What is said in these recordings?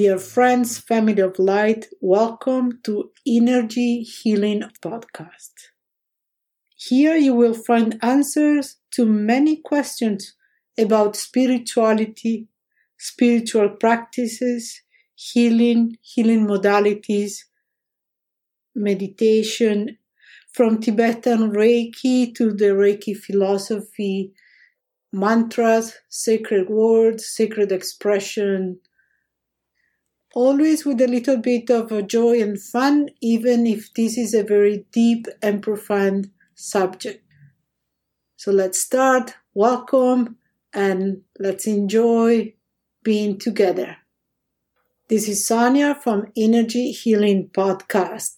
Dear friends, family of light, welcome to Energy Healing Podcast. Here you will find answers to many questions about spirituality, spiritual practices, healing, healing modalities, meditation, from Tibetan Reiki to the Reiki philosophy, mantras, sacred words, sacred expression, always with a little bit of joy and fun, even if this is a very deep and profound subject. So let's start. Welcome and let's enjoy being together. This is Sonia from Energy Healing Podcast.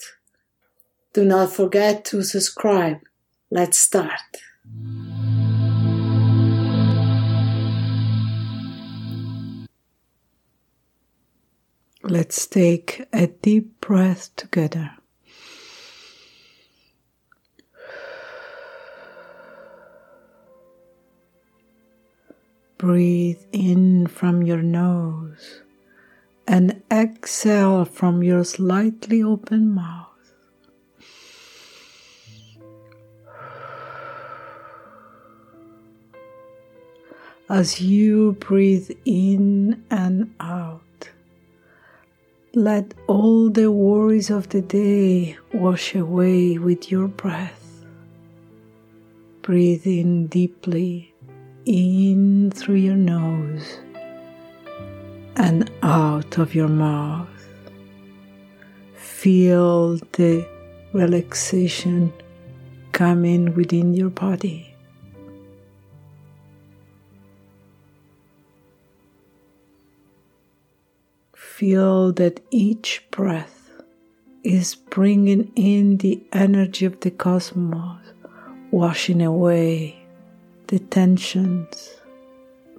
Do not forget to subscribe. Let's start. Let's take a deep breath together. Breathe in from your nose and exhale from your slightly open mouth. As you breathe in and out, let all the worries of the day wash away with your breath. Breathe in deeply, in through your nose and out of your mouth. Feel the relaxation coming within your body. Feel that each breath is bringing in the energy of the cosmos, washing away the tensions,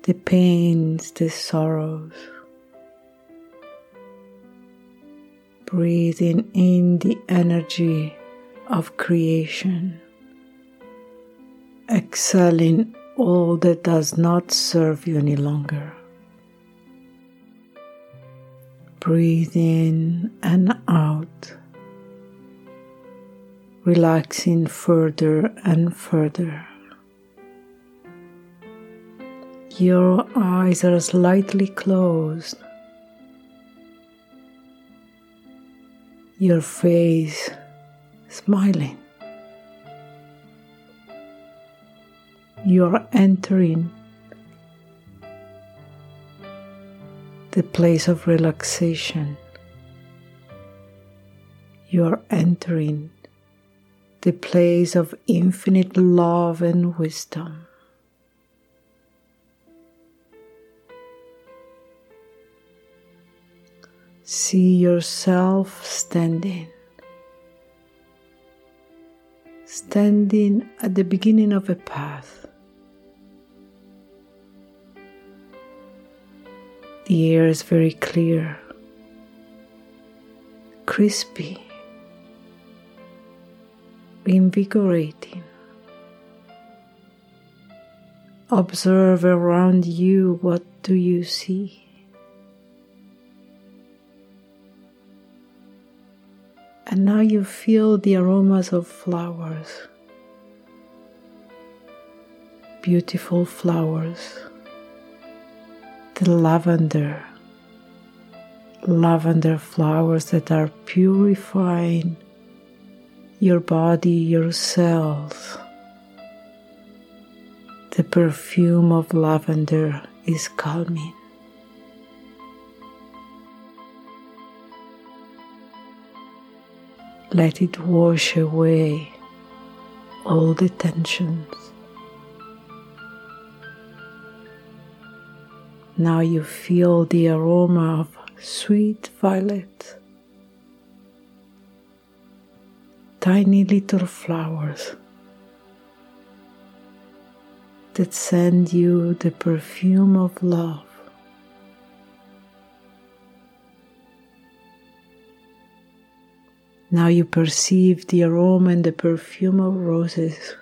the pains, the sorrows. Breathing in the energy of creation, exhaling all that does not serve you any longer. Breathe in and out, relaxing further and further. Your eyes are slightly closed. Your face smiling. You are entering the place of relaxation. You are entering the place of infinite love and wisdom. See yourself standing, standing at the beginning of a path. The air is very clear, crispy, invigorating. Observe around you what do you see? And now you feel the aromas of flowers, beautiful flowers the lavender, lavender flowers that are purifying your body, your cells. The perfume of lavender is calming. Let it wash away all the tensions. Now you feel the aroma of sweet violet. Tiny little flowers that send you the perfume of love. Now you perceive the aroma and the perfume of roses,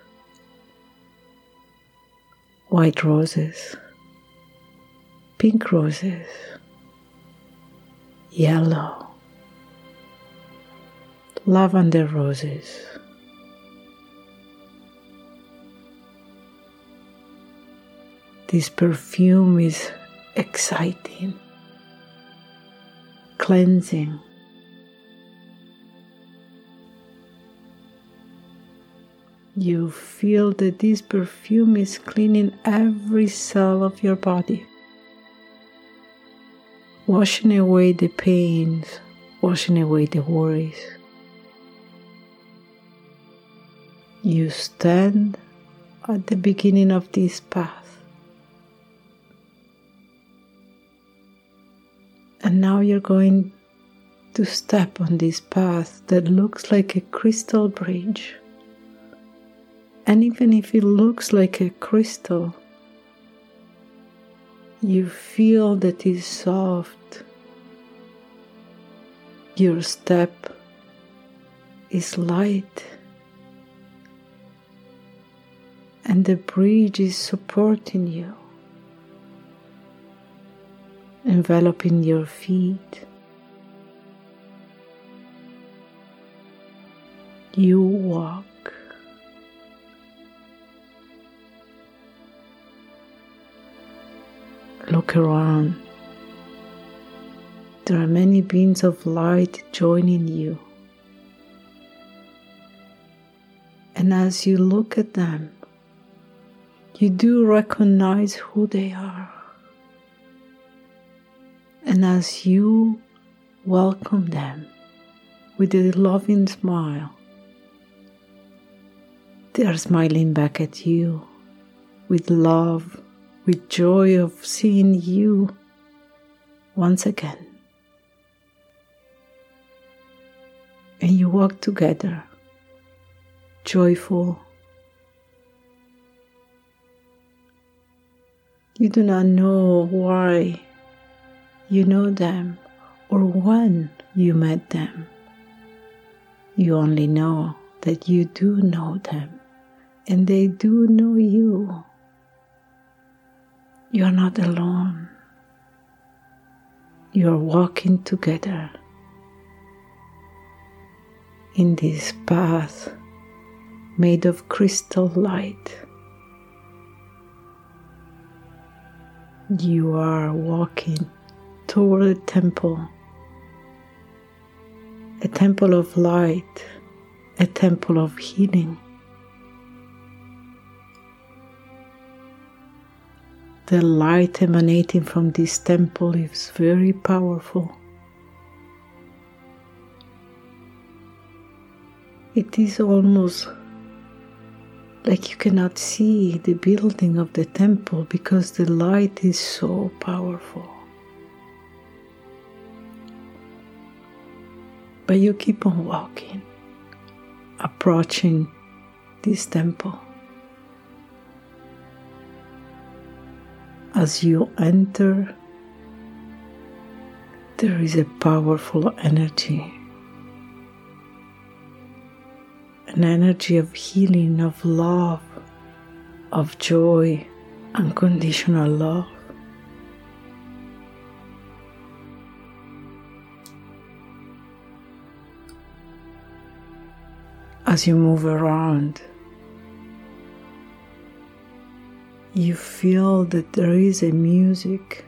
white roses pink roses, yellow, lavender roses. This perfume is exciting, cleansing. You feel that this perfume is cleaning every cell of your body, washing away the pains, washing away the worries. You stand at the beginning of this path. And now you're going to step on this path that looks like a crystal bridge. And even if it looks like a crystal, you feel that it's soft. Your step is light. And the bridge is supporting you enveloping your feet. You walk. Look around. There are many beams of light joining you. And as you look at them, you do recognize who they are. And as you welcome them with a loving smile, they are smiling back at you with love, with joy of seeing you once again. And you walk together, joyful. You do not know why you know them or when you met them. You only know that you do know them and they do know you. You are not alone. You are walking together in this path made of crystal light. You are walking toward a temple, a temple of light, a temple of healing. The light emanating from this temple is very powerful. It is almost like you cannot see the building of the temple because the light is so powerful. But you keep on walking, approaching this temple. As you enter, there is a powerful energy. An energy of healing, of love, of joy, unconditional love. as you move around, you feel that there is a music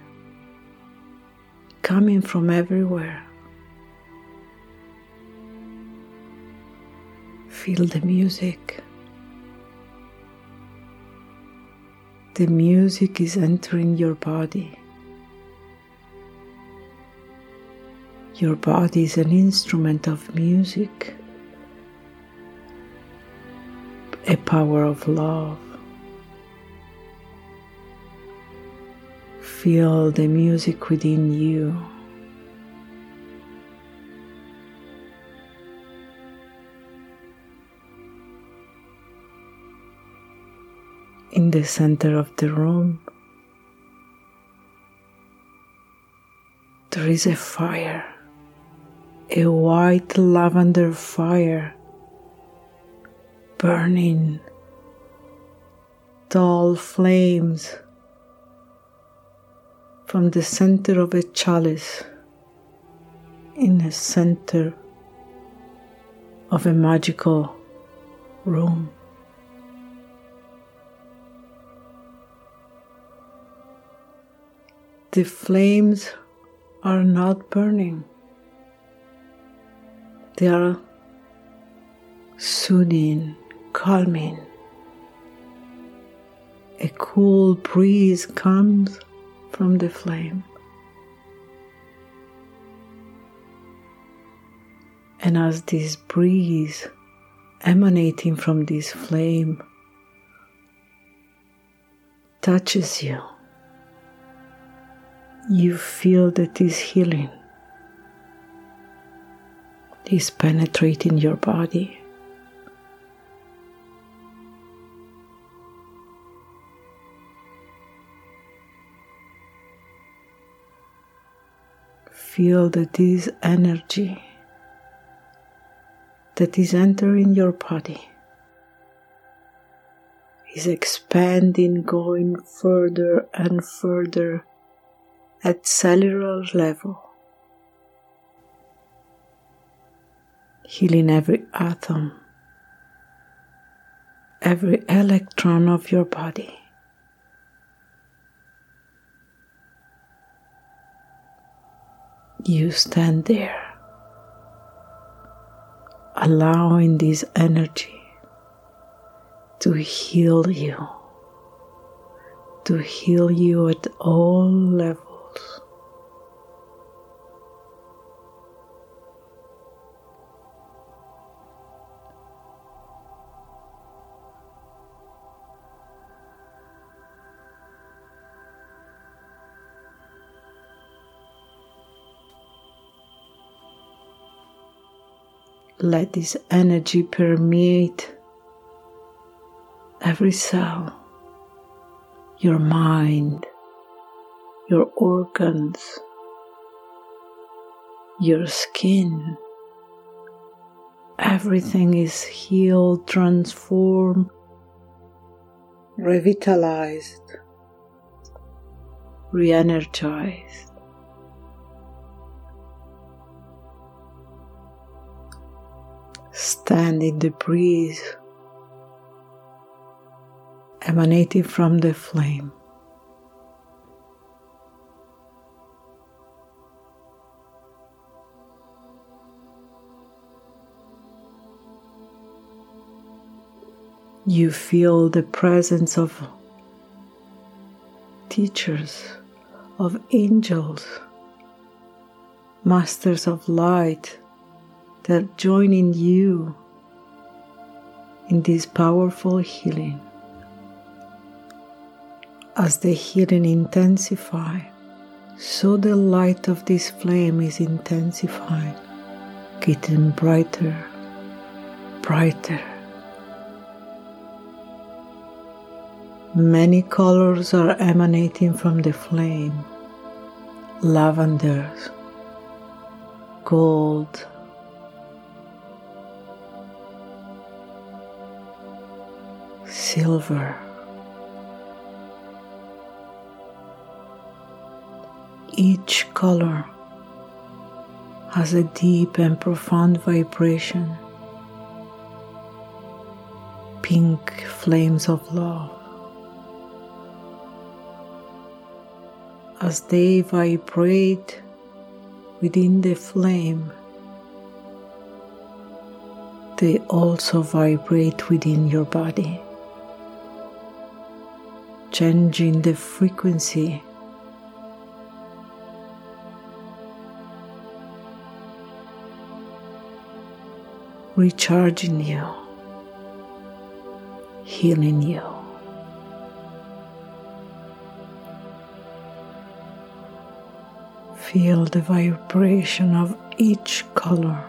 coming from everywhere. Feel the music. The music is entering your body. Your body is an instrument of music. a power of love. Feel the music within you. The center of the room, there is a fire, a white lavender fire burning dull flames from the center of a chalice in the center of a magical room. The flames are not burning, they are soothing, calming. A cool breeze comes from the flame. And as this breeze emanating from this flame touches you, you feel that this healing is penetrating your body. Feel that this energy that is entering your body is expanding, going further and further at cellular level, healing every atom, every electron of your body. You stand there allowing this energy to heal you, to heal you at all levels. Let this energy permeate every cell, your mind, your organs, your skin. Everything is healed, transformed, revitalized, re energized. stand in the breeze emanating from the flame. You feel the presence of teachers, of angels, masters of light that join in you in this powerful healing. As the healing intensify, so the light of this flame is intensifying, getting brighter, brighter. Many colors are emanating from the flame lavenders, gold, silver. Each color has a deep and profound vibration. Pink flames of love. As they vibrate within the flame, they also vibrate within your body changing the frequency. Recharging you, healing you. Feel the vibration of each color.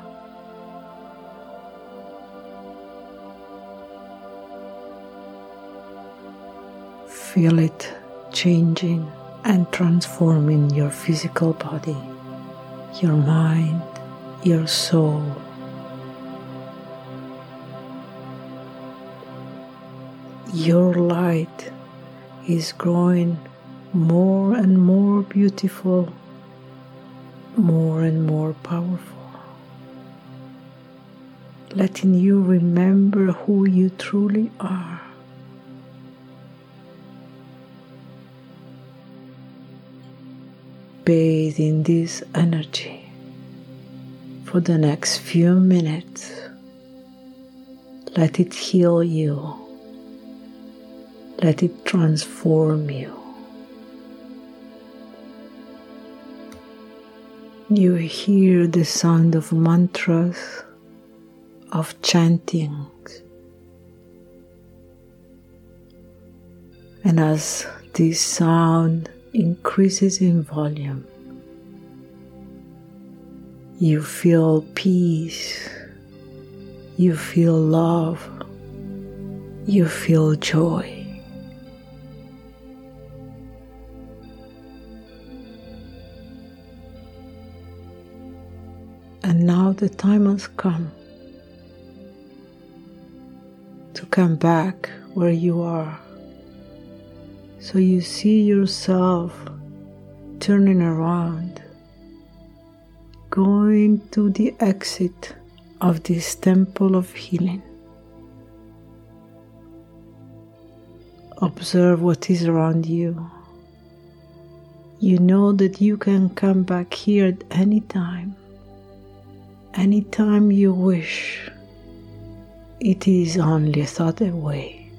feel it changing and transforming your physical body, your mind, your soul. Your light is growing more and more beautiful more and more powerful. Letting you remember who you truly are. Bathe in this energy for the next few minutes. Let it heal you. Let it transform you. You hear the sound of mantras, of chanting. And as this sound increases in volume, you feel peace, you feel love, you feel joy. The time has come to come back where you are. So you see yourself turning around, going to the exit of this temple of healing. Observe what is around you. You know that you can come back here at any time anytime you wish. It is only a thought away.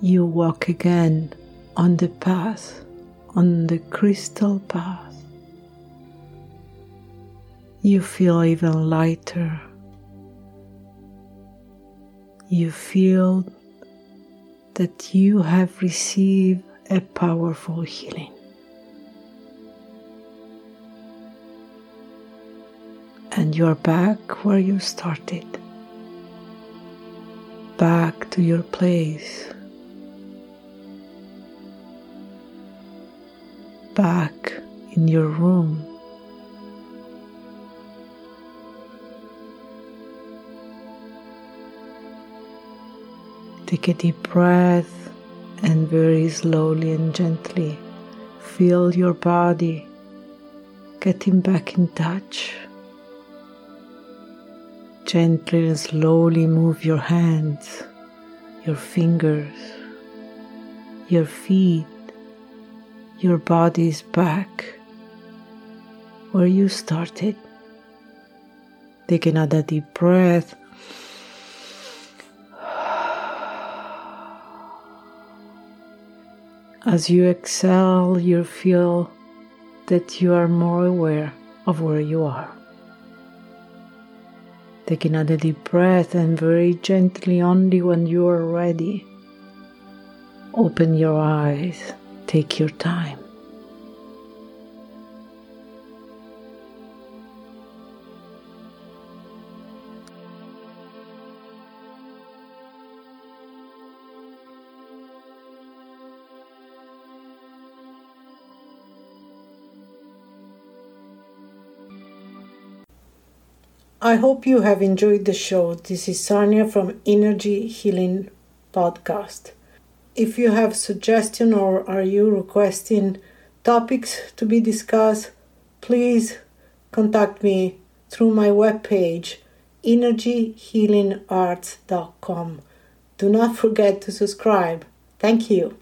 You walk again on the path, on the crystal path. You feel even lighter. You feel that you have received a powerful healing. And you're back where you started, back to your place, back in your room. Take a deep breath and very slowly and gently feel your body getting back in touch Gently and slowly move your hands, your fingers, your feet, your body's back where you started. Take another deep breath. As you exhale, you feel that you are more aware of where you are. Take another deep breath and very gently, only when you are ready, open your eyes. Take your time. I hope you have enjoyed the show. This is Sonia from Energy Healing Podcast. If you have suggestion or are you requesting topics to be discussed, please contact me through my webpage energyhealingarts.com. Do not forget to subscribe. Thank you.